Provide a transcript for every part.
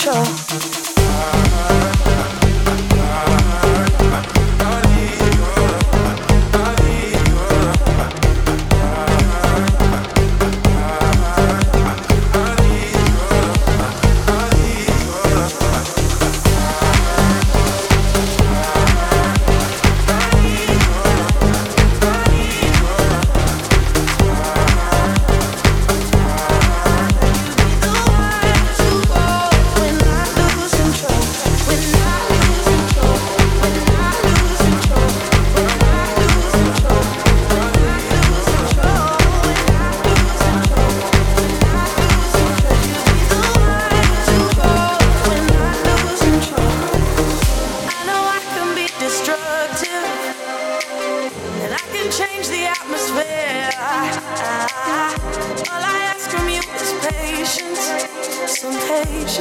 sure.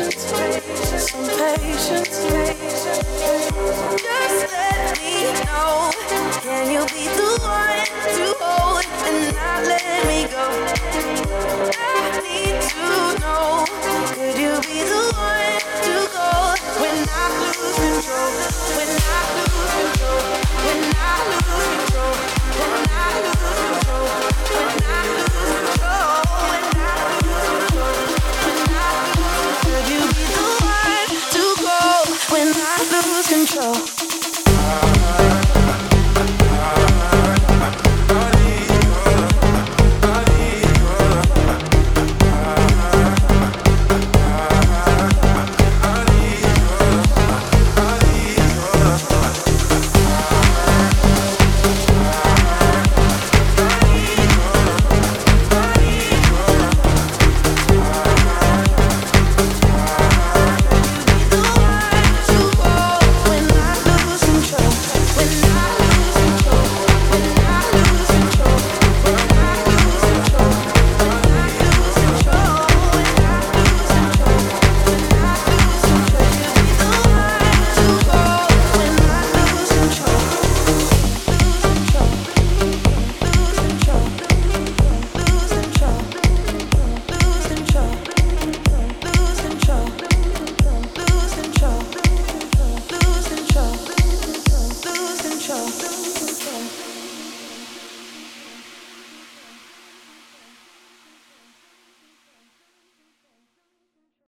patience, some patience. Just let me know. Yeah. lose control.